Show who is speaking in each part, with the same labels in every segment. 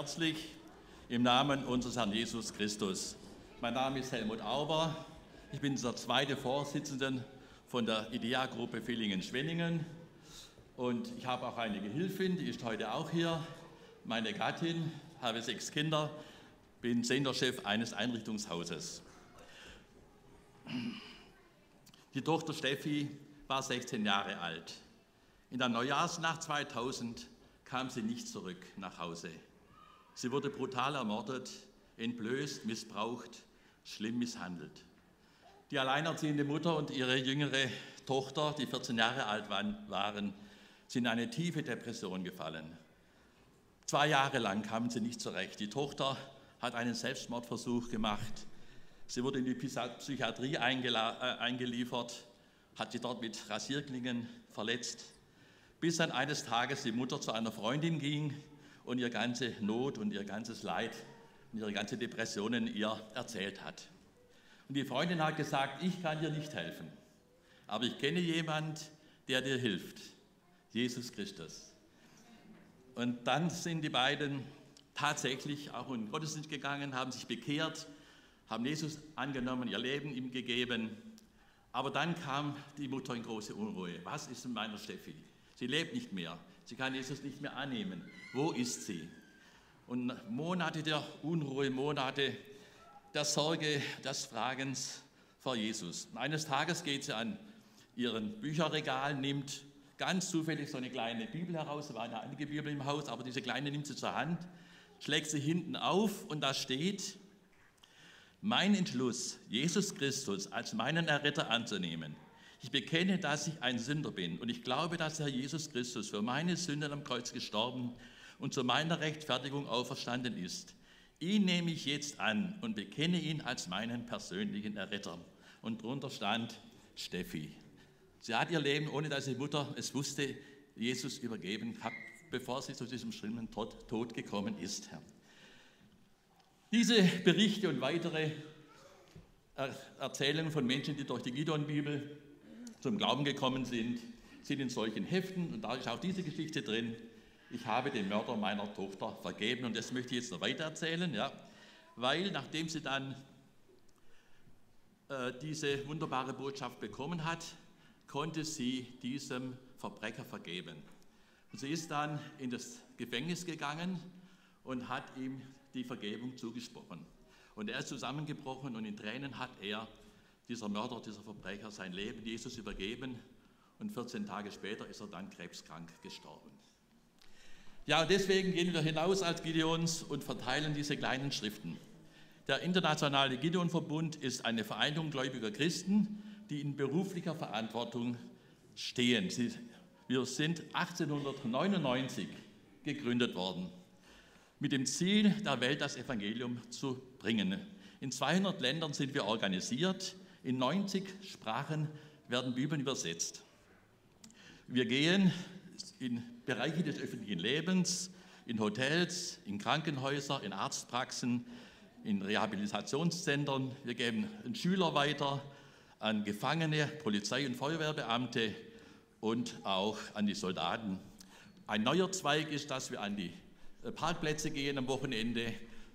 Speaker 1: herzlich im Namen unseres Herrn Jesus Christus. Mein Name ist Helmut Auber. Ich bin der zweite Vorsitzende von der IDEA-Gruppe Villingen-Schwenningen. Und ich habe auch eine Gehilfin, die ist heute auch hier. Meine Gattin, habe sechs Kinder, bin Senderchef eines Einrichtungshauses. Die Tochter Steffi war 16 Jahre alt. In der Neujahrsnacht 2000 kam sie nicht zurück nach Hause. Sie wurde brutal ermordet, entblößt, missbraucht, schlimm misshandelt. Die alleinerziehende Mutter und ihre jüngere Tochter, die 14 Jahre alt waren, sind in eine tiefe Depression gefallen. Zwei Jahre lang kamen sie nicht zurecht. Die Tochter hat einen Selbstmordversuch gemacht. Sie wurde in die Psychiatrie äh, eingeliefert, hat sie dort mit Rasierklingen verletzt, bis dann eines Tages die Mutter zu einer Freundin ging und ihr ganze Not und ihr ganzes Leid und ihre ganze Depressionen ihr erzählt hat. Und die Freundin hat gesagt, ich kann dir nicht helfen, aber ich kenne jemand, der dir hilft, Jesus Christus. Und dann sind die beiden tatsächlich auch in den Gottesdienst gegangen, haben sich bekehrt, haben Jesus angenommen, ihr Leben ihm gegeben. Aber dann kam die Mutter in große Unruhe. Was ist mit meiner Steffi? Sie lebt nicht mehr. Sie kann Jesus nicht mehr annehmen. Wo ist sie? Und Monate der Unruhe, Monate der Sorge, des Fragens vor Jesus. Und eines Tages geht sie an ihren Bücherregal, nimmt ganz zufällig so eine kleine Bibel heraus. Es waren ja einige Bibeln im Haus, aber diese kleine nimmt sie zur Hand, schlägt sie hinten auf und da steht, mein Entschluss, Jesus Christus als meinen Erretter anzunehmen. Ich bekenne, dass ich ein Sünder bin und ich glaube, dass Herr Jesus Christus für meine Sünden am Kreuz gestorben und zu meiner Rechtfertigung auferstanden ist. Ihn nehme ich jetzt an und bekenne ihn als meinen persönlichen Erretter. Und drunter stand Steffi. Sie hat ihr Leben, ohne dass ihre Mutter es wusste, Jesus übergeben, bevor sie zu diesem schlimmen Tod, Tod gekommen ist. Diese Berichte und weitere Erzählungen von Menschen, die durch die Gideon-Bibel zum Glauben gekommen sind, sind in solchen Heften und da ist auch diese Geschichte drin. Ich habe den Mörder meiner Tochter vergeben und das möchte ich jetzt noch weiter erzählen, ja, weil nachdem sie dann äh, diese wunderbare Botschaft bekommen hat, konnte sie diesem Verbrecher vergeben. Und sie ist dann in das Gefängnis gegangen und hat ihm die Vergebung zugesprochen. Und er ist zusammengebrochen und in Tränen hat er, dieser Mörder, dieser Verbrecher, sein Leben Jesus übergeben und 14 Tage später ist er dann krebskrank gestorben. Ja, und deswegen gehen wir hinaus als Gideons und verteilen diese kleinen Schriften. Der Internationale Gideon-Verbund ist eine Vereinigung gläubiger Christen, die in beruflicher Verantwortung stehen. wir sind 1899 gegründet worden mit dem Ziel, der Welt das Evangelium zu bringen. In 200 Ländern sind wir organisiert, in 90 Sprachen werden Bibeln übersetzt. Wir gehen in Bereiche des öffentlichen Lebens, in Hotels, in Krankenhäuser, in Arztpraxen, in Rehabilitationszentren. Wir geben Schüler weiter, an Gefangene, Polizei- und Feuerwehrbeamte und auch an die Soldaten. Ein neuer Zweig ist, dass wir an die äh, Parkplätze gehen am Wochenende,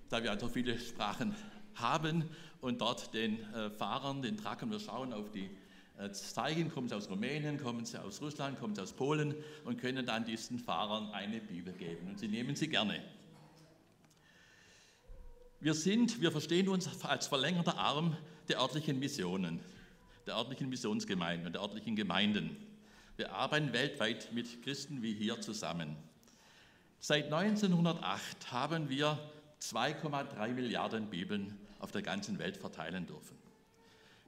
Speaker 1: da wir also viele Sprachen haben und dort den äh, Fahrern, den Truckern, wir schauen auf die äh, Zeichen, kommen sie aus Rumänien, kommen sie aus Russland, kommen sie aus Polen und können dann diesen Fahrern eine Bibel geben und sie nehmen sie gerne. Wir sind, wir verstehen uns als verlängerter Arm der örtlichen Missionen, der örtlichen Missionsgemeinden und der örtlichen Gemeinden. Wir arbeiten weltweit mit Christen wie hier zusammen. Seit 1908 haben wir 2,3 Milliarden Bibeln auf der ganzen Welt verteilen dürfen.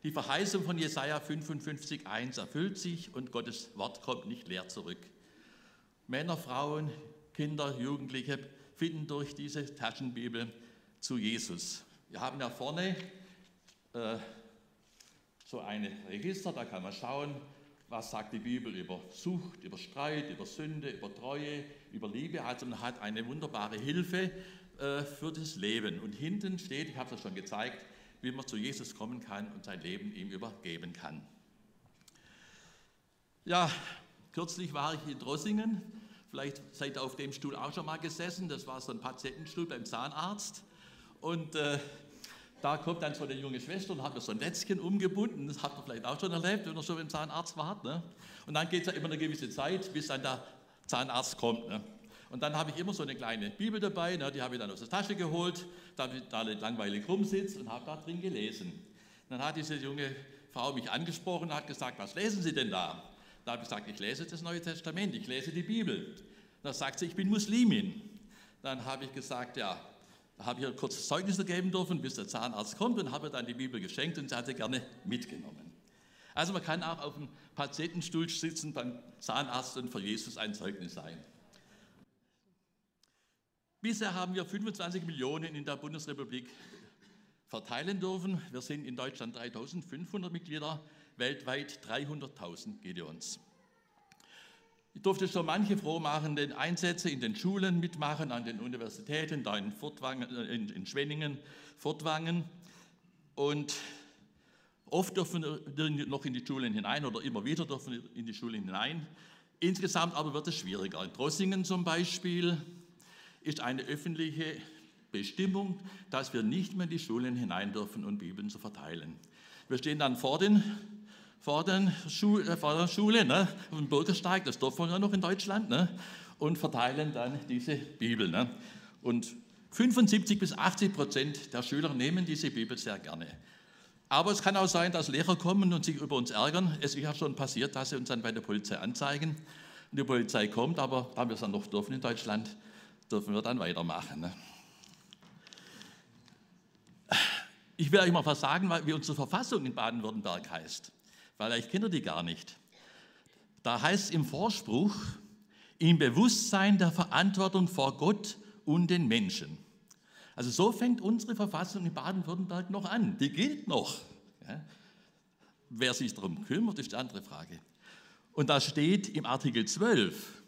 Speaker 1: Die Verheißung von Jesaja 55,1 erfüllt sich und Gottes Wort kommt nicht leer zurück. Männer, Frauen, Kinder, Jugendliche finden durch diese Taschenbibel zu Jesus. Wir haben ja vorne äh, so ein Register, da kann man schauen, was sagt die Bibel über Sucht, über Streit, über Sünde, über Treue, über Liebe. Also man hat eine wunderbare Hilfe äh, für das Leben. Und hinten steht, ich habe es schon gezeigt, wie man zu Jesus kommen kann und sein Leben ihm übergeben kann. Ja, kürzlich war ich in Drossingen Vielleicht seid ihr auf dem Stuhl auch schon mal gesessen. Das war so ein Patientenstuhl beim Zahnarzt. Und äh, da kommt dann so eine junge Schwester und hat mir so ein Netzchen umgebunden. Das habt ihr vielleicht auch schon erlebt, wenn ihr schon beim Zahnarzt wart. Ne? Und dann geht es ja immer eine gewisse Zeit, bis dann der Zahnarzt kommt. Ne? Und dann habe ich immer so eine kleine Bibel dabei, ne? die habe ich dann aus der Tasche geholt, damit da langweilig rumsitze und habe da drin gelesen. Dann hat diese junge Frau mich angesprochen und hat gesagt, was lesen Sie denn da? Da habe ich gesagt, ich lese das Neue Testament, ich lese die Bibel. Da sagt sie, ich bin Muslimin. Dann habe ich gesagt, ja, da habe ich ihr kurz Zeugnis geben dürfen, bis der Zahnarzt kommt und habe dann die Bibel geschenkt und sie hat sie gerne mitgenommen. Also man kann auch auf dem Patientenstuhl sitzen beim Zahnarzt und für Jesus ein Zeugnis sein. Bisher haben wir 25 Millionen in der Bundesrepublik verteilen dürfen. Wir sind in Deutschland 3500 Mitglieder, weltweit 300.000 Gideons. Ich durfte schon manche frohmachenden Einsätze in den Schulen mitmachen, an den Universitäten, da in, äh, in, in Schwenningen, Fortwangen. Und oft dürfen wir noch in die Schulen hinein oder immer wieder dürfen wir in die Schulen hinein. Insgesamt aber wird es schwieriger. In Drossingen zum Beispiel ist eine öffentliche Bestimmung, dass wir nicht mehr in die Schulen hinein dürfen, um Bibeln zu verteilen. Wir stehen dann vor den vor, den Schu äh, vor der Schule, ne, auf dem Bürgersteig, das dürfen wir ja noch in Deutschland, ne, und verteilen dann diese Bibel. Ne. Und 75 bis 80 Prozent der Schüler nehmen diese Bibel sehr gerne. Aber es kann auch sein, dass Lehrer kommen und sich über uns ärgern. Es ist ja schon passiert, dass sie uns dann bei der Polizei anzeigen. Und die Polizei kommt, aber da wir es dann noch dürfen in Deutschland, dürfen wir dann weitermachen. Ne. Ich will euch mal was sagen, wie unsere Verfassung in Baden-Württemberg heißt weil ich kenne die gar nicht. Da heißt es im Vorspruch, im Bewusstsein der Verantwortung vor Gott und den Menschen. Also so fängt unsere Verfassung in Baden-Württemberg noch an. Die gilt noch. Ja. Wer sich darum kümmert, ist die andere Frage. Und da steht im Artikel 12,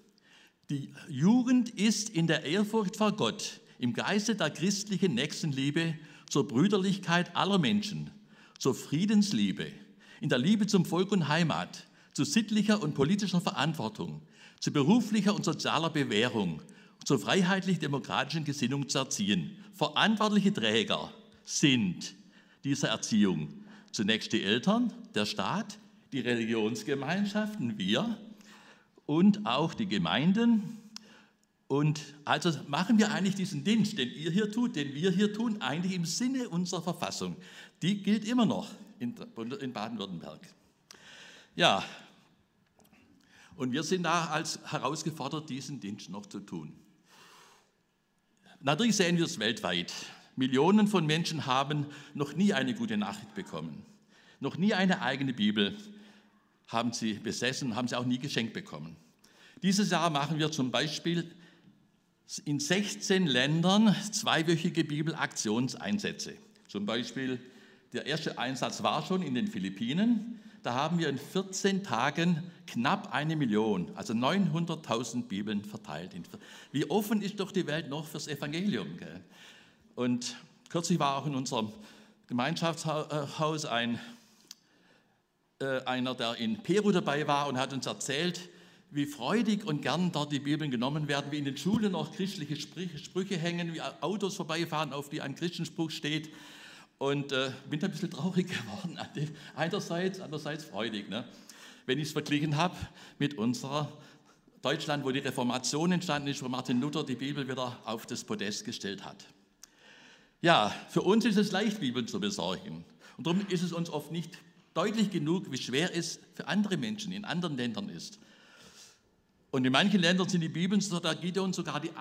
Speaker 1: die Jugend ist in der Ehrfurcht vor Gott, im Geiste der christlichen Nächstenliebe zur Brüderlichkeit aller Menschen, zur Friedensliebe, in der Liebe zum Volk und Heimat, zu sittlicher und politischer Verantwortung, zu beruflicher und sozialer Bewährung, zur freiheitlich-demokratischen Gesinnung zu erziehen. Verantwortliche Träger sind dieser Erziehung zunächst die Eltern, der Staat, die Religionsgemeinschaften, wir und auch die Gemeinden. Und also machen wir eigentlich diesen Dienst, den ihr hier tut, den wir hier tun, eigentlich im Sinne unserer Verfassung. Die gilt immer noch in Baden-Württemberg. Ja, und wir sind da als herausgefordert, diesen Dienst noch zu tun. Natürlich sehen wir es weltweit. Millionen von Menschen haben noch nie eine gute Nachricht bekommen. Noch nie eine eigene Bibel haben sie besessen, haben sie auch nie geschenkt bekommen. Dieses Jahr machen wir zum Beispiel in 16 Ländern zweiwöchige Bibelaktionseinsätze. Zum Beispiel der erste Einsatz war schon in den Philippinen. Da haben wir in 14 Tagen knapp eine Million, also 900.000 Bibeln verteilt. Wie offen ist doch die Welt noch fürs Evangelium? Gell? Und kürzlich war auch in unserem Gemeinschaftshaus ein, äh, einer, der in Peru dabei war und hat uns erzählt, wie freudig und gern dort die Bibeln genommen werden, wie in den Schulen auch christliche Sprüche hängen, wie Autos vorbeifahren, auf die ein Christenspruch steht und äh, bin ein bisschen traurig geworden. Einerseits, andererseits freudig. Ne? Wenn ich es verglichen habe mit unserer Deutschland, wo die Reformation entstanden ist, wo Martin Luther die Bibel wieder auf das Podest gestellt hat. Ja, für uns ist es leicht, Bibeln zu besorgen. Und darum ist es uns oft nicht deutlich genug, wie schwer es für andere Menschen in anderen Ländern ist. Und in manchen Ländern sind die Bibeln, da Gideon sogar die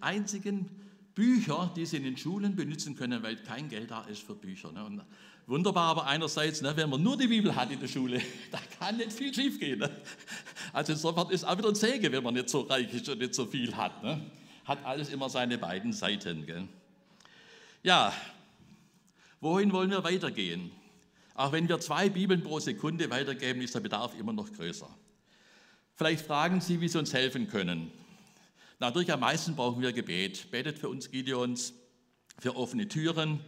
Speaker 1: einzigen Bücher, die sie in den Schulen benutzen können, weil kein Geld da ist für Bücher. Ne? Und wunderbar, aber einerseits, ne, wenn man nur die Bibel hat in der Schule, da kann nicht viel schiefgehen. Ne? Also insofern ist auch wieder ein Segen, wenn man nicht so reich ist und nicht so viel hat. Ne? Hat alles immer seine beiden Seiten. Gell? Ja, wohin wollen wir weitergehen? Auch wenn wir zwei Bibeln pro Sekunde weitergeben, ist der Bedarf immer noch größer. Vielleicht fragen Sie, wie Sie uns helfen können. Natürlich am meisten brauchen wir Gebet. Betet für uns Gideons, für offene Türen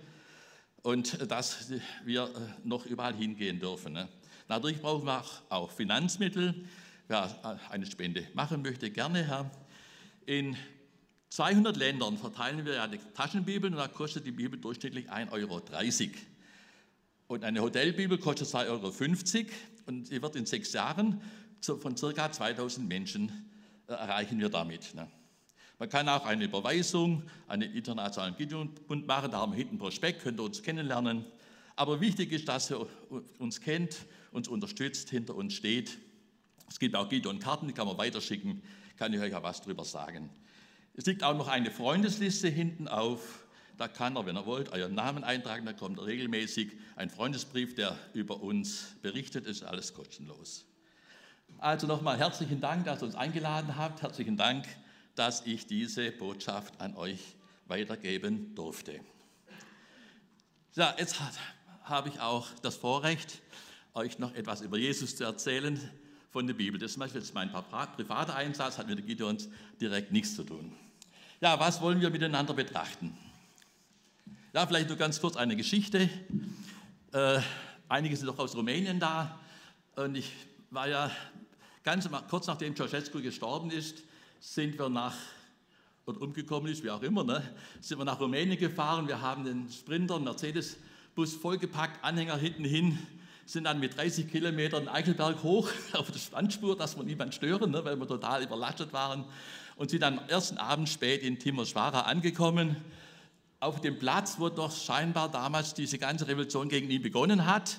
Speaker 1: und dass wir äh, noch überall hingehen dürfen. Ne? Natürlich brauchen wir auch Finanzmittel. wer eine Spende machen möchte, gerne, Herr. In 200 Ländern verteilen wir ja die Taschenbibeln und da kostet die Bibel durchschnittlich 1,30 Euro. Und eine Hotelbibel kostet 2,50 Euro und sie wird in sechs Jahren von circa 2000 Menschen äh, erreichen wir damit. Ne? Man kann auch eine Überweisung an den Internationalen Gideonbund machen, da haben wir hinten Prospekt, könnt ihr uns kennenlernen. Aber wichtig ist, dass ihr uns kennt, uns unterstützt, hinter uns steht. Es gibt auch Gideon-Karten, die kann man weiterschicken, kann ich euch auch was drüber sagen. Es liegt auch noch eine Freundesliste hinten auf. Da kann er, wenn er wollt, euren Namen eintragen. Da kommt regelmäßig ein Freundesbrief, der über uns berichtet. Ist alles kostenlos. Also nochmal herzlichen Dank, dass ihr uns eingeladen habt. Herzlichen Dank, dass ich diese Botschaft an euch weitergeben durfte. Ja, jetzt habe ich auch das Vorrecht, euch noch etwas über Jesus zu erzählen von der Bibel. Das ist mein privater Einsatz, hat mit der Gideons direkt nichts zu tun. Ja, was wollen wir miteinander betrachten? Ja, vielleicht nur ganz kurz eine Geschichte. Äh, einige sind doch aus Rumänien da und ich war ja ganz kurz nachdem Ceausescu gestorben ist, sind wir nach oder umgekommen ist, wie auch immer, ne, sind wir nach Rumänien gefahren. Wir haben den Sprinter, einen Mercedes-Bus vollgepackt, Anhänger hinten hin, sind dann mit 30 Kilometern Eichelberg hoch auf der Spannspur, dass wir niemand stören, ne, weil wir total überlastet waren. Und sind am ersten Abend spät in Timisoara angekommen, auf dem Platz, wo doch scheinbar damals diese ganze Revolution gegen ihn begonnen hat.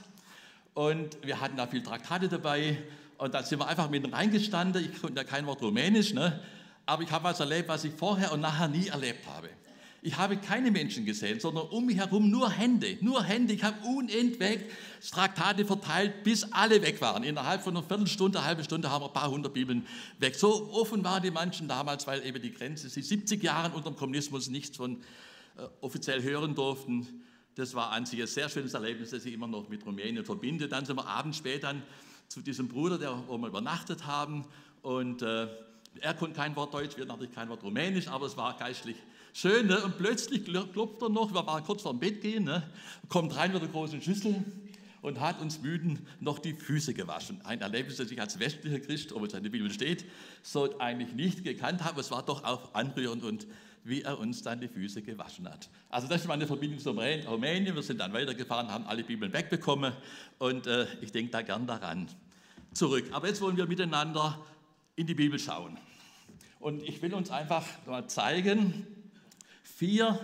Speaker 1: Und wir hatten da viel Traktate dabei. Und da sind wir einfach mitten reingestanden. Ich konnte ja kein Wort Rumänisch, ne? aber ich habe was erlebt, was ich vorher und nachher nie erlebt habe. Ich habe keine Menschen gesehen, sondern um mich herum nur Hände, nur Hände. Ich habe unentwegt Traktate verteilt, bis alle weg waren. Innerhalb von einer Viertelstunde, eine halbe Stunde haben wir ein paar hundert Bibeln weg. So offen waren die Menschen damals, weil eben die Grenze, sie 70 Jahre unter dem Kommunismus nichts von offiziell hören durften. Das war an sich ein sehr schönes Erlebnis, das ich immer noch mit Rumänien verbinde. Dann sind wir abends später zu diesem Bruder, der, wo wir übernachtet haben. Und äh, er konnte kein Wort Deutsch, wir natürlich kein Wort Rumänisch, aber es war geistlich schön. Ne? Und plötzlich klopft er noch, wir waren kurz vor dem Bett gehen, ne? kommt rein mit der großen Schüssel und hat uns müden noch die Füße gewaschen. Ein Erlebnis, das ich als westlicher Christ, ob es in der Bibel steht, so eigentlich nicht gekannt habe. Es war doch auch anrührend und wie er uns dann die Füße gewaschen hat. Also das ist meine Verbindung zu Rumänien. Wir sind dann weitergefahren, haben alle Bibeln wegbekommen und äh, ich denke da gern daran zurück. Aber jetzt wollen wir miteinander in die Bibel schauen. Und ich will uns einfach mal zeigen, vier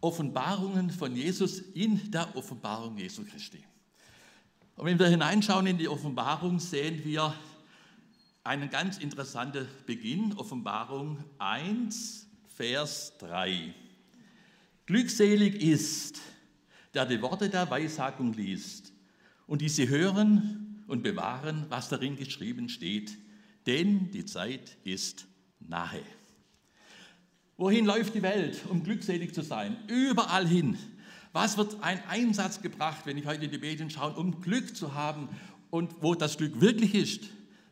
Speaker 1: Offenbarungen von Jesus in der Offenbarung Jesu Christi. Und wenn wir hineinschauen in die Offenbarung, sehen wir einen ganz interessanten Beginn, Offenbarung 1, Vers 3. Glückselig ist, der die Worte der Weissagung liest und die sie hören und bewahren, was darin geschrieben steht, denn die Zeit ist nahe. Wohin läuft die Welt, um glückselig zu sein? Überall hin. Was wird ein Einsatz gebracht, wenn ich heute in die Medien schaue, um Glück zu haben und wo das Glück wirklich ist?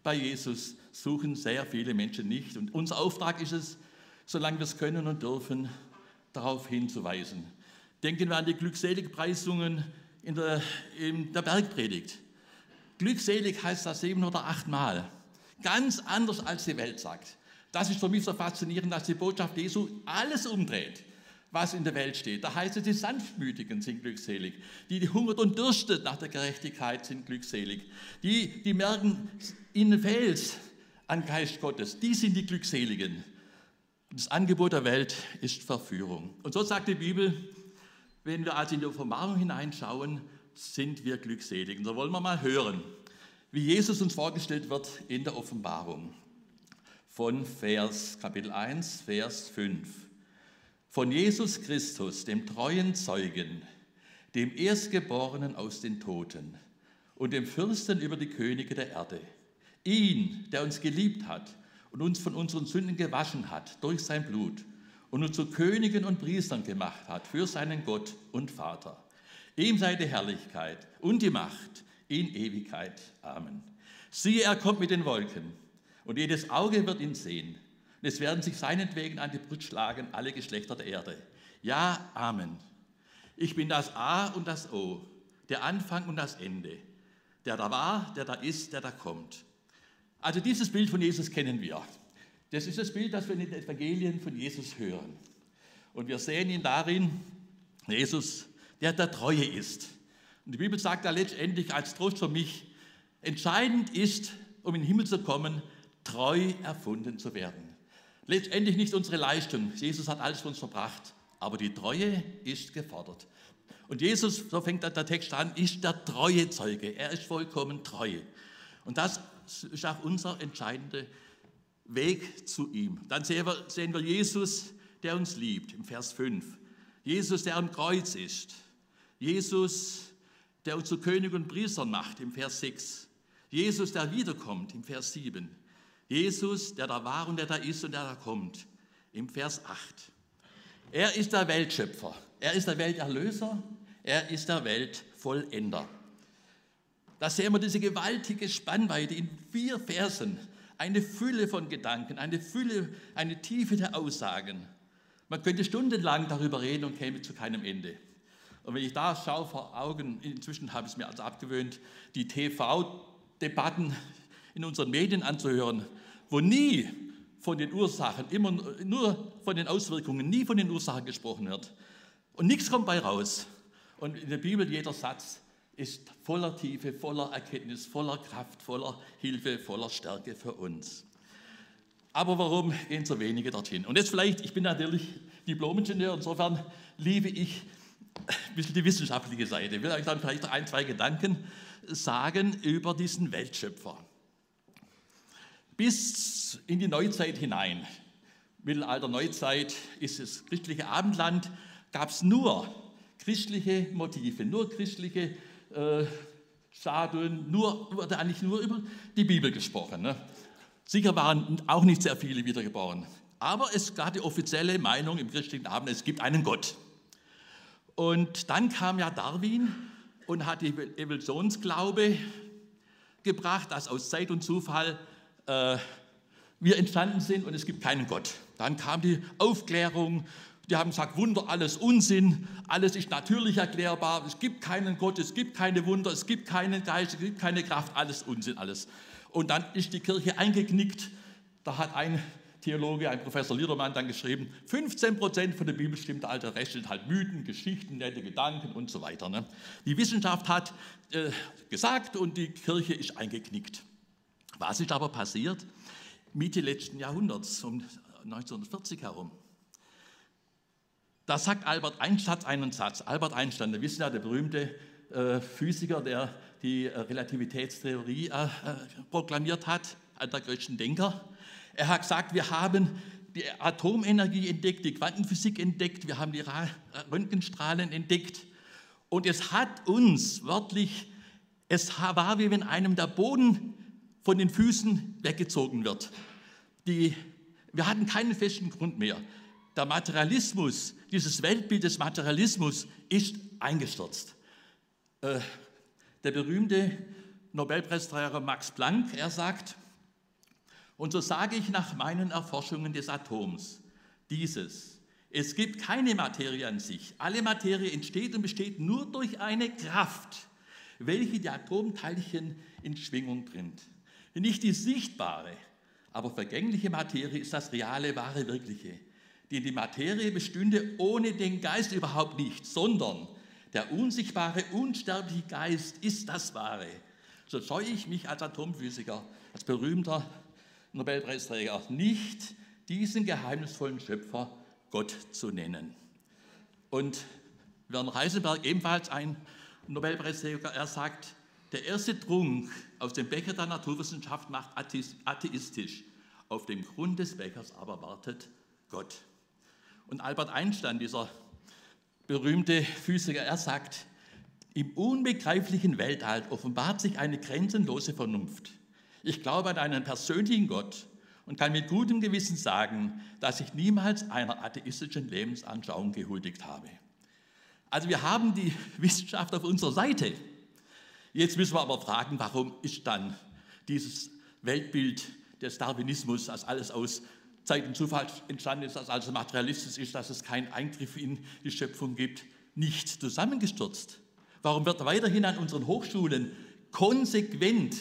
Speaker 1: Bei Jesus suchen sehr viele Menschen nicht. Und unser Auftrag ist es, solange wir es können und dürfen, darauf hinzuweisen. Denken wir an die Glückseligpreisungen in der, in der Bergpredigt. Glückselig heißt das sieben oder achtmal. Ganz anders als die Welt sagt. Das ist für mich so faszinierend, dass die Botschaft Jesu alles umdreht, was in der Welt steht. Da heißt es, die Sanftmütigen sind glückselig. Die, die hungert und dürstet nach der Gerechtigkeit, sind glückselig. Die, die merken, ihnen fehlt an Geist Gottes. Die sind die Glückseligen. Das Angebot der Welt ist Verführung. Und so sagt die Bibel, wenn wir also in die Offenbarung hineinschauen, sind wir glückselig. Und da wollen wir mal hören, wie Jesus uns vorgestellt wird in der Offenbarung. Von Vers, Kapitel 1, Vers 5. Von Jesus Christus, dem treuen Zeugen, dem Erstgeborenen aus den Toten und dem Fürsten über die Könige der Erde Ihn, der uns geliebt hat und uns von unseren Sünden gewaschen hat durch sein Blut und uns zu Königen und Priestern gemacht hat für seinen Gott und Vater. Ihm sei die Herrlichkeit und die Macht in Ewigkeit. Amen. Siehe, er kommt mit den Wolken und jedes Auge wird ihn sehen. Und es werden sich seinetwegen an die Brust schlagen alle Geschlechter der Erde. Ja, Amen. Ich bin das A und das O, der Anfang und das Ende der da war, der da ist, der da kommt. Also dieses Bild von Jesus kennen wir. Das ist das Bild, das wir in den Evangelien von Jesus hören. Und wir sehen ihn darin, Jesus, der der Treue ist. Und die Bibel sagt da letztendlich als Trost für mich, entscheidend ist, um in den Himmel zu kommen, treu erfunden zu werden. Letztendlich nicht unsere Leistung. Jesus hat alles für uns verbracht. Aber die Treue ist gefordert. Und Jesus, so fängt der Text an, ist der treue Zeuge. Er ist vollkommen treu. Und das ist auch unser entscheidender Weg zu ihm. Dann sehen wir, sehen wir Jesus, der uns liebt, im Vers 5. Jesus, der am Kreuz ist. Jesus, der uns zu König und Priestern macht, im Vers 6. Jesus, der wiederkommt, im Vers 7. Jesus, der da war und der da ist und der da kommt, im Vers 8. Er ist der Weltschöpfer, er ist der Welterlöser, er ist der Weltvollender. Da sehen wir diese gewaltige Spannweite in vier Versen, eine Fülle von Gedanken, eine Fülle, eine Tiefe der Aussagen. Man könnte stundenlang darüber reden und käme zu keinem Ende. Und wenn ich da schaue vor Augen, inzwischen habe ich es mir also abgewöhnt, die TV-Debatten in unseren Medien anzuhören, wo nie von den Ursachen, immer nur von den Auswirkungen, nie von den Ursachen gesprochen wird. Und nichts kommt bei raus. Und in der Bibel jeder Satz ist voller Tiefe, voller Erkenntnis, voller Kraft, voller Hilfe, voller Stärke für uns. Aber warum gehen so wenige dorthin? Und jetzt vielleicht, ich bin natürlich Diplom-Ingenieur, insofern liebe ich ein bisschen die wissenschaftliche Seite. Ich will euch dann vielleicht ein, zwei Gedanken sagen über diesen Weltschöpfer. Bis in die Neuzeit hinein, Mittelalter, Neuzeit, ist das christliche Abendland, gab es nur christliche Motive, nur christliche äh, Statuen, nur, wurde eigentlich nur über die Bibel gesprochen. Ne? Sicher waren auch nicht sehr viele wiedergeboren. Aber es gab die offizielle Meinung im christlichen Abend, es gibt einen Gott. Und dann kam ja Darwin und hat die Evolutionsglaube gebracht, dass aus Zeit und Zufall äh, wir entstanden sind und es gibt keinen Gott. Dann kam die Aufklärung, die haben gesagt, Wunder, alles Unsinn, alles ist natürlich erklärbar, es gibt keinen Gott, es gibt keine Wunder, es gibt keinen Geist, es gibt keine Kraft, alles Unsinn, alles. Und dann ist die Kirche eingeknickt, da hat ein Theologe, ein Professor Liedermann, dann geschrieben, 15 Prozent von der Bibel stimmt, der alte Rest sind halt Mythen, Geschichten, nette Gedanken und so weiter. Ne? Die Wissenschaft hat äh, gesagt und die Kirche ist eingeknickt. Was ist aber passiert? Mitte letzten Jahrhunderts, um 1940 herum. Da sagt Albert Einstein einen Satz. Albert Einstein, der wissen ja, der berühmte äh, Physiker, der die äh, Relativitätstheorie äh proklamiert hat, einer der größten Denker. Er hat gesagt, wir haben die Atomenergie entdeckt, die Quantenphysik entdeckt, wir haben die Röntgenstrahlen entdeckt. Und es hat uns wörtlich, es war wie wenn einem der Boden von den Füßen weggezogen wird. Die, wir hatten keinen festen Grund mehr. Der Materialismus, dieses Weltbild des Materialismus ist eingestürzt. Äh, der berühmte Nobelpreisträger Max Planck, er sagt, und so sage ich nach meinen Erforschungen des Atoms dieses, es gibt keine Materie an sich. Alle Materie entsteht und besteht nur durch eine Kraft, welche die Atomteilchen in Schwingung bringt. Nicht die sichtbare, aber vergängliche Materie ist das reale, wahre, wirkliche. Die, die Materie bestünde ohne den Geist überhaupt nicht, sondern der unsichtbare, unsterbliche Geist ist das Wahre. So scheue ich mich als Atomphysiker, als berühmter Nobelpreisträger nicht, diesen geheimnisvollen Schöpfer Gott zu nennen. Und Werner Heisenberg, ebenfalls ein Nobelpreisträger, er sagt, der erste Trunk aus dem Becher der Naturwissenschaft macht atheistisch. Auf dem Grund des Bechers aber wartet Gott. Und Albert Einstein, dieser berühmte Physiker, er sagt, im unbegreiflichen Weltall offenbart sich eine grenzenlose Vernunft. Ich glaube an einen persönlichen Gott und kann mit gutem Gewissen sagen, dass ich niemals einer atheistischen Lebensanschauung gehuldigt habe. Also wir haben die Wissenschaft auf unserer Seite. Jetzt müssen wir aber fragen, warum ist dann dieses Weltbild des Darwinismus, dass alles aus Zeit und Zufall entstanden ist, dass alles materialistisch ist, dass es keinen Eingriff in die Schöpfung gibt, nicht zusammengestürzt? Warum wird weiterhin an unseren Hochschulen konsequent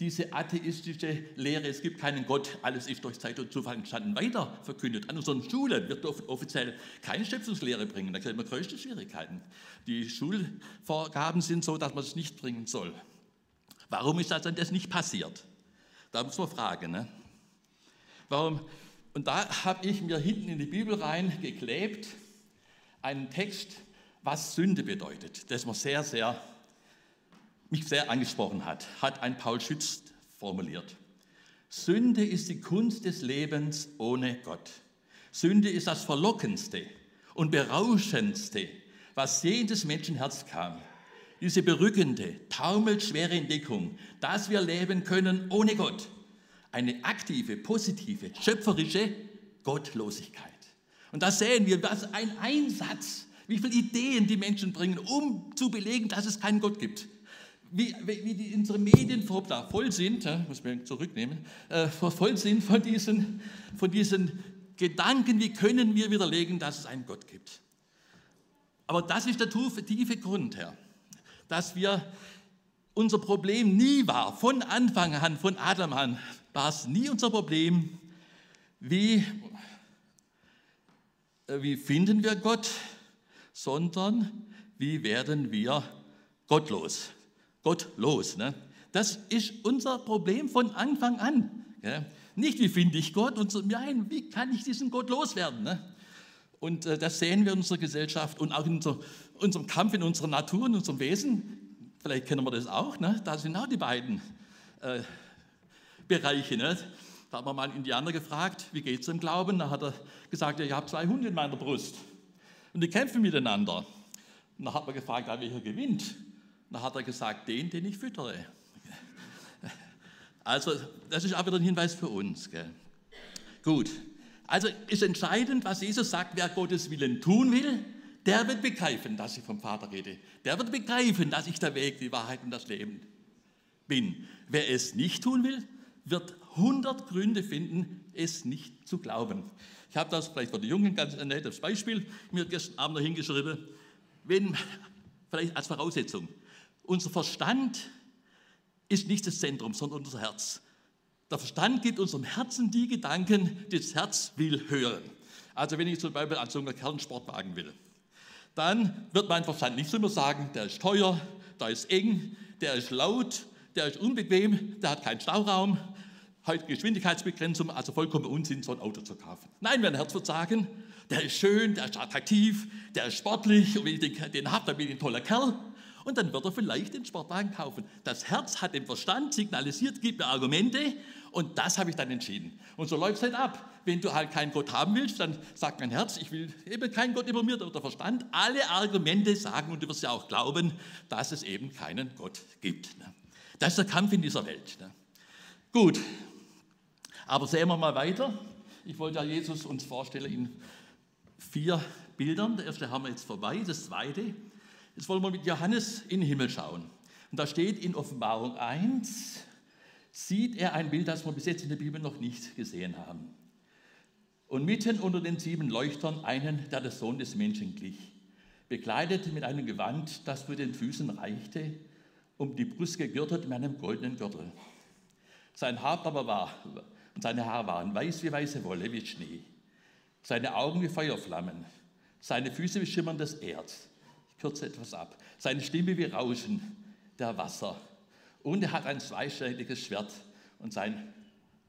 Speaker 1: diese atheistische Lehre, es gibt keinen Gott, alles ist durch Zeit und Zufall entstanden, weiter verkündet. An unseren Schulen wird offiziell keine Schöpfungslehre bringen, da kriegen wir größte Schwierigkeiten. Die Schulvorgaben sind so, dass man es nicht bringen soll. Warum ist das denn das nicht passiert? Da muss man fragen. Ne? Warum? Und da habe ich mir hinten in die Bibel rein geklebt einen Text, was Sünde bedeutet, das mir sehr, sehr, mich sehr angesprochen hat, hat ein Paul Schütz formuliert. Sünde ist die Kunst des Lebens ohne Gott. Sünde ist das Verlockendste und Berauschendste, was je in das Menschenherz kam. Diese berückende, taumelschwere Entdeckung, dass wir leben können ohne Gott. Eine aktive, positive, schöpferische Gottlosigkeit. Und da sehen wir, was ein Einsatz, wie viele Ideen die Menschen bringen, um zu belegen, dass es keinen Gott gibt. Wie, wie die, unsere Medien voll sind, ja, muss man zurücknehmen, äh, voll sind von diesen, von diesen Gedanken, wie können wir widerlegen, dass es einen Gott gibt. Aber das ist der tiefe Grund, Herr, dass wir unser Problem nie war, von Anfang an, von Adam an, war es nie unser Problem, wie äh, wie finden wir Gott, sondern wie werden wir gottlos. Gottlos. Ne? Das ist unser Problem von Anfang an. Gell? Nicht, wie finde ich Gott, und so, nein, wie kann ich diesen Gott loswerden? Ne? Und äh, das sehen wir in unserer Gesellschaft und auch in unser, unserem Kampf in unserer Natur, in unserem Wesen. Vielleicht kennen wir das auch. Ne? Da sind auch die beiden äh, Bereiche. Ne? Da hat man mal einen Indianer gefragt, wie geht es im Glauben? Da hat er gesagt, ja, ich habe zwei Hunde in meiner Brust und die kämpfen miteinander. Und da hat man gefragt, ja, welcher gewinnt? Da hat er gesagt, den, den ich füttere. Also das ist auch wieder ein Hinweis für uns. Gell? Gut, also ist entscheidend, was Jesus sagt, wer Gottes Willen tun will, der wird begreifen, dass ich vom Vater rede. Der wird begreifen, dass ich der Weg, die Wahrheit und das Leben bin. Wer es nicht tun will, wird 100 Gründe finden, es nicht zu glauben. Ich habe das vielleicht für die Jungen ganz ein nettes Beispiel mir gestern Abend noch hingeschrieben. Wenn, vielleicht als Voraussetzung, unser Verstand ist nicht das Zentrum, sondern unser Herz. Der Verstand gibt unserem Herzen die Gedanken, die das Herz will hören. Also wenn ich zum Beispiel an so einen Kernsportwagen will, dann wird mein Verstand nicht immer sagen, der ist teuer, der ist eng, der ist laut, der ist unbequem, der hat keinen Stauraum, heute Geschwindigkeitsbegrenzung, also vollkommen Unsinn, so ein Auto zu kaufen. Nein, mein Herz wird sagen, der ist schön, der ist attraktiv, der ist sportlich, und wenn ich den, den habe, dann bin ich ein toller Kerl. Und dann wird er vielleicht den Sportwagen kaufen. Das Herz hat den Verstand signalisiert, gibt mir Argumente und das habe ich dann entschieden. Und so läuft es halt ab. Wenn du halt keinen Gott haben willst, dann sagt mein Herz, ich will eben keinen Gott über mir, der Verstand alle Argumente sagen und du wirst ja auch glauben, dass es eben keinen Gott gibt. Ne? Das ist der Kampf in dieser Welt. Ne? Gut, aber sehen wir mal weiter. Ich wollte ja Jesus uns vorstellen in vier Bildern. Der erste haben wir jetzt vorbei, das zweite. Jetzt wollen wir mit Johannes in den Himmel schauen. Und da steht in Offenbarung 1, sieht er ein Bild, das wir bis jetzt in der Bibel noch nicht gesehen haben. Und mitten unter den sieben Leuchtern einen, der der Sohn des Menschen glich, bekleidet mit einem Gewand, das für den Füßen reichte, um die Brust gegürtet mit einem goldenen Gürtel. Sein Haupt aber war und seine Haare waren weiß wie weiße Wolle, wie Schnee. Seine Augen wie Feuerflammen, seine Füße wie schimmerndes Erz. Kürze etwas ab. Seine Stimme wie Rauschen der Wasser. Und er hat ein zweischneidiges Schwert und sein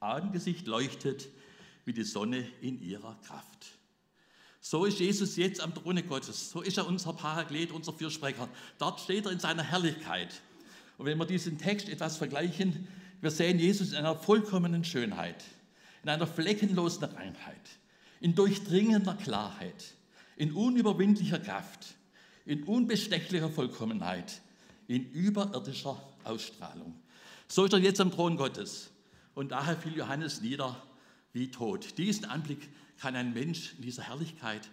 Speaker 1: Angesicht leuchtet wie die Sonne in ihrer Kraft. So ist Jesus jetzt am Throne Gottes. So ist er unser Paraklet, unser Fürsprecher. Dort steht er in seiner Herrlichkeit. Und wenn wir diesen Text etwas vergleichen wir sehen Jesus in einer vollkommenen Schönheit, in einer fleckenlosen Reinheit, in durchdringender Klarheit, in unüberwindlicher Kraft, in unbestechlicher Vollkommenheit, in überirdischer Ausstrahlung. So ist er jetzt am Thron Gottes. Und daher fiel Johannes nieder wie tot. Diesen Anblick kann ein Mensch in dieser Herrlichkeit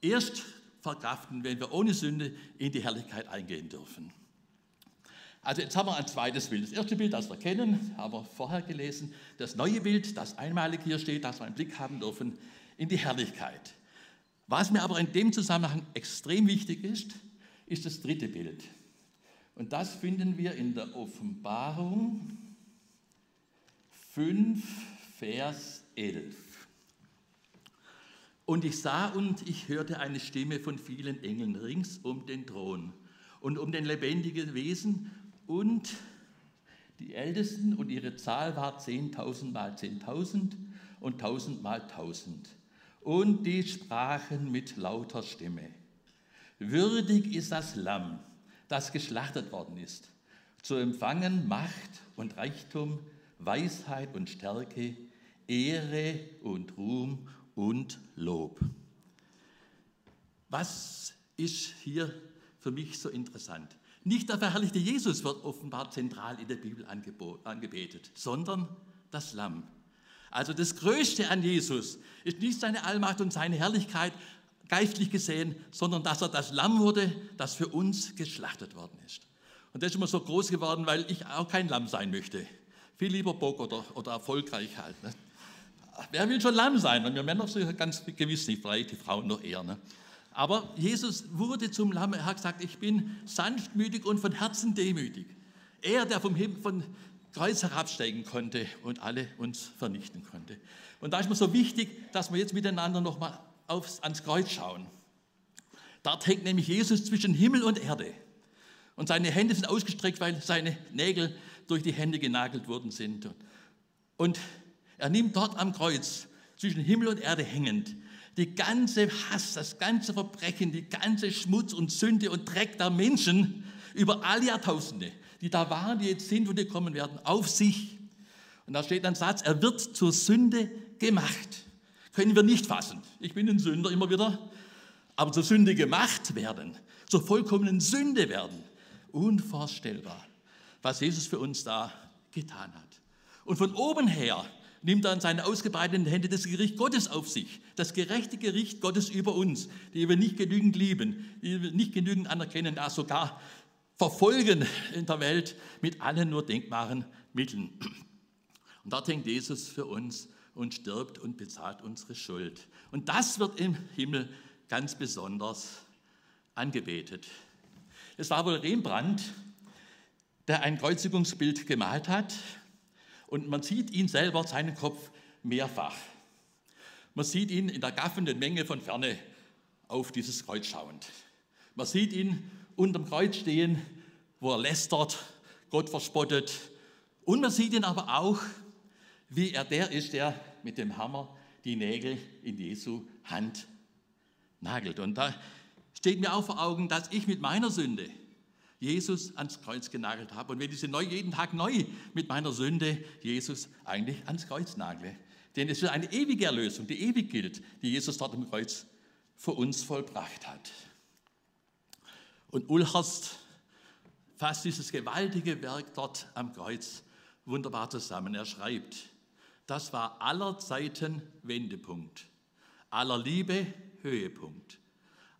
Speaker 1: erst verkraften, wenn wir ohne Sünde in die Herrlichkeit eingehen dürfen. Also jetzt haben wir ein zweites Bild. Das erste Bild, das wir kennen, haben wir vorher gelesen. Das neue Bild, das einmalig hier steht, das wir einen Blick haben dürfen in die Herrlichkeit. Was mir aber in dem Zusammenhang extrem wichtig ist, ist das dritte Bild. Und das finden wir in der Offenbarung 5, Vers 11. Und ich sah und ich hörte eine Stimme von vielen Engeln rings um den Thron und um den lebendigen Wesen und die Ältesten und ihre Zahl war 10.000 mal 10.000 und 1.000 mal 1.000. Und die sprachen mit lauter Stimme. Würdig ist das Lamm, das geschlachtet worden ist, zu empfangen Macht und Reichtum, Weisheit und Stärke, Ehre und Ruhm und Lob. Was ist hier für mich so interessant? Nicht der verherrlichte Jesus wird offenbar zentral in der Bibel angebetet, sondern das Lamm. Also das Größte an Jesus ist nicht seine Allmacht und seine Herrlichkeit geistlich gesehen, sondern dass er das Lamm wurde, das für uns geschlachtet worden ist. Und das ist immer so groß geworden, weil ich auch kein Lamm sein möchte. Viel lieber Bock oder, oder erfolgreich halt. Ne? Wer will schon Lamm sein? Und wir Männer ganz gewiss nicht, vielleicht die Frauen noch eher. Ne? Aber Jesus wurde zum Lamm. Er hat gesagt, ich bin sanftmütig und von Herzen demütig. Er, der vom, Himmel, von Kreuz herabsteigen konnte und alle uns vernichten konnte. Und da ist mir so wichtig, dass wir jetzt miteinander nochmal ans Kreuz schauen. Dort hängt nämlich Jesus zwischen Himmel und Erde. Und seine Hände sind ausgestreckt, weil seine Nägel durch die Hände genagelt worden sind. Und er nimmt dort am Kreuz zwischen Himmel und Erde hängend die ganze Hass, das ganze Verbrechen, die ganze Schmutz und Sünde und Dreck der Menschen über alle Jahrtausende, die da waren, die jetzt sind und die kommen werden, auf sich. Und da steht ein Satz, er wird zur Sünde gemacht. Können wir nicht fassen. Ich bin ein Sünder immer wieder. Aber zur Sünde gemacht werden, zur vollkommenen Sünde werden, unvorstellbar, was Jesus für uns da getan hat. Und von oben her nimmt er in seine ausgebreiteten Hände das Gericht Gottes auf sich, das gerechte Gericht Gottes über uns, die wir nicht genügend lieben, die wir nicht genügend anerkennen, da sogar verfolgen in der Welt mit allen nur denkbaren Mitteln. Und dort hängt Jesus für uns und stirbt und bezahlt unsere Schuld. Und das wird im Himmel ganz besonders angebetet. Es war wohl Rembrandt, der ein Kreuzigungsbild gemalt hat und man sieht ihn selber, seinen Kopf, mehrfach. Man sieht ihn in der gaffenden Menge von ferne auf dieses Kreuz schauend. Man sieht ihn unterm Kreuz stehen, wo er lästert, Gott verspottet. Und man sieht ihn aber auch, wie er der ist, der mit dem Hammer die Nägel in Jesu Hand nagelt. Und da steht mir auch vor Augen, dass ich mit meiner Sünde Jesus ans Kreuz genagelt habe. Und wenn ich sie neu, jeden Tag neu mit meiner Sünde Jesus eigentlich ans Kreuz nagle. Denn es ist eine ewige Erlösung, die ewig gilt, die Jesus dort am Kreuz für uns vollbracht hat. Und Ulhorst fasst dieses gewaltige Werk dort am Kreuz wunderbar zusammen. Er schreibt, das war aller Zeiten Wendepunkt, aller Liebe Höhepunkt,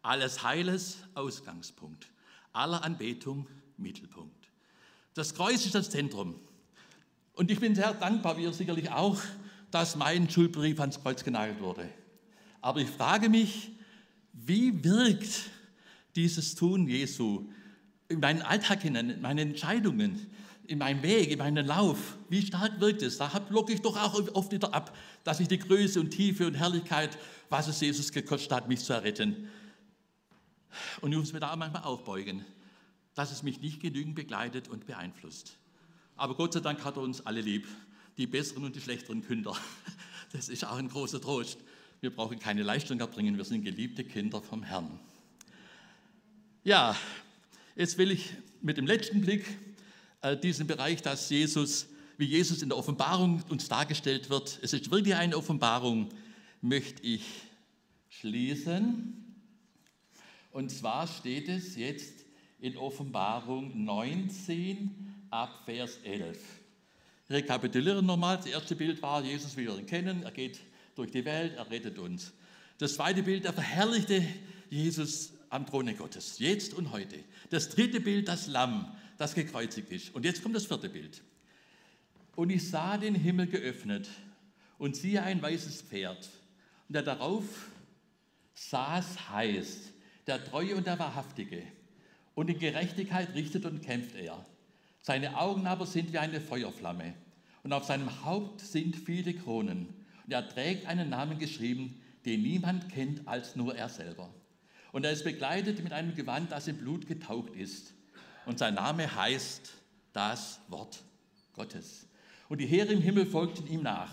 Speaker 1: alles Heiles Ausgangspunkt aller Anbetung Mittelpunkt. Das Kreuz ist das Zentrum. Und ich bin sehr dankbar, wie ihr sicherlich auch, dass mein Schuldbrief ans Kreuz genagelt wurde. Aber ich frage mich, wie wirkt dieses Tun Jesu in meinen Alltag hinein, in meine Entscheidungen, in meinen Weg, in meinen Lauf? Wie stark wirkt es? Da locke ich doch auch oft wieder ab, dass ich die Größe und Tiefe und Herrlichkeit, was es Jesus gekostet hat, mich zu erretten, und ich muss mir da manchmal aufbeugen, dass es mich nicht genügend begleitet und beeinflusst. Aber Gott sei Dank hat er uns alle lieb, die besseren und die schlechteren Kinder. Das ist auch ein großer Trost. Wir brauchen keine Leistung erbringen, wir sind geliebte Kinder vom Herrn. Ja, jetzt will ich mit dem letzten Blick äh, diesen Bereich, dass Jesus, wie Jesus in der Offenbarung uns dargestellt wird, es ist wirklich eine Offenbarung, möchte ich schließen. Und zwar steht es jetzt in Offenbarung 19 ab Vers 11. Ich rekapituliere nochmal. Das erste Bild war, Jesus will ihn kennen, er geht durch die Welt, er rettet uns. Das zweite Bild, er verherrlichte Jesus am Throne Gottes, jetzt und heute. Das dritte Bild, das Lamm, das gekreuzigt ist. Und jetzt kommt das vierte Bild. Und ich sah den Himmel geöffnet und siehe ein weißes Pferd. Und der darauf saß heißt, der Treue und der Wahrhaftige. Und in Gerechtigkeit richtet und kämpft er. Seine Augen aber sind wie eine Feuerflamme. Und auf seinem Haupt sind viele Kronen. Und er trägt einen Namen geschrieben, den niemand kennt als nur er selber. Und er ist begleitet mit einem Gewand, das im Blut getaucht ist. Und sein Name heißt das Wort Gottes. Und die Heere im Himmel folgten ihm nach,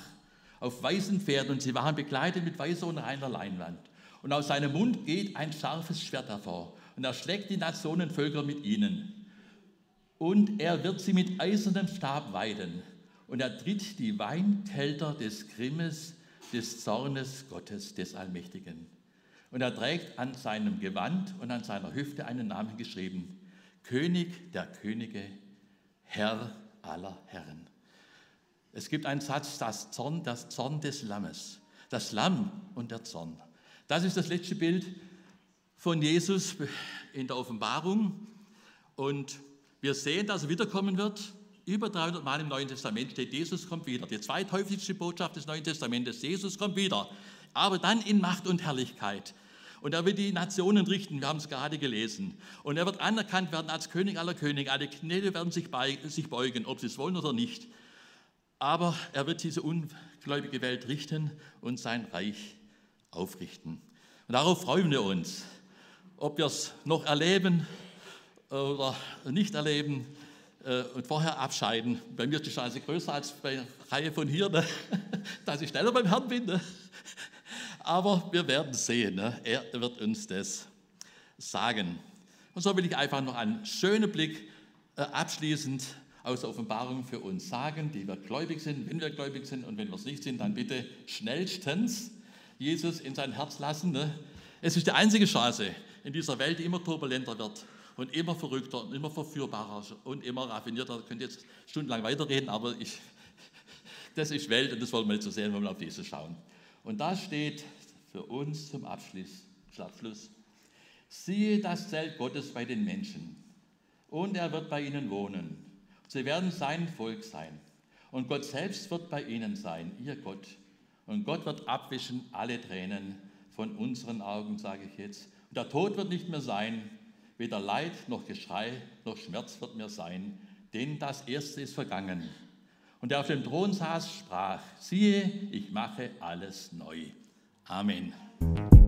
Speaker 1: auf weißen Pferden, und sie waren begleitet mit weißer und reiner Leinwand. Und aus seinem Mund geht ein scharfes Schwert hervor, und er schlägt die Nationenvölker mit ihnen. Und er wird sie mit eisernem Stab weiden, und er tritt die Weinkelter des Grimmes, des Zornes Gottes, des Allmächtigen. Und er trägt an seinem Gewand und an seiner Hüfte einen Namen geschrieben, König der Könige, Herr aller Herren. Es gibt einen Satz, das Zorn, das Zorn des Lammes. Das Lamm und der Zorn. Das ist das letzte Bild von Jesus in der Offenbarung. Und wir sehen, dass er wiederkommen wird. Über 300 Mal im Neuen Testament steht, Jesus kommt wieder. Die zweithäufigste Botschaft des Neuen Testamentes, Jesus kommt wieder. Aber dann in Macht und Herrlichkeit. Und er wird die Nationen richten, wir haben es gerade gelesen. Und er wird anerkannt werden als König aller Könige. Alle Knete werden sich, bei, sich beugen, ob sie es wollen oder nicht. Aber er wird diese ungläubige Welt richten und sein Reich aufrichten. Und darauf freuen wir uns. Ob wir es noch erleben oder nicht erleben äh, und vorher abscheiden. Bei mir ist die Chance größer als bei der Reihe von hier, ne? dass ich schneller beim Herrn bin. Ne? Aber wir werden sehen. Ne? Er wird uns das sagen. Und so will ich einfach noch einen schönen Blick äh, abschließend aus der Offenbarung für uns sagen, die wir gläubig sind, wenn wir gläubig sind und wenn wir es nicht sind, dann bitte schnellstens Jesus in sein Herz lassen. Ne? Es ist die einzige Chance in dieser Welt, die immer turbulenter wird und immer verrückter und immer verführbarer und immer raffinierter. Ich könnte jetzt stundenlang weiterreden, aber ich, das ist Welt und das wollen wir jetzt so sehen, wenn wir auf Jesus schauen. Und da steht für uns zum Abschluss, Abschluss siehe das Zelt Gottes bei den Menschen und er wird bei ihnen wohnen Sie werden sein Volk sein. Und Gott selbst wird bei ihnen sein, ihr Gott. Und Gott wird abwischen alle Tränen von unseren Augen, sage ich jetzt. Und der Tod wird nicht mehr sein, weder Leid noch Geschrei noch Schmerz wird mehr sein, denn das Erste ist vergangen. Und der auf dem Thron saß, sprach, siehe, ich mache alles neu. Amen.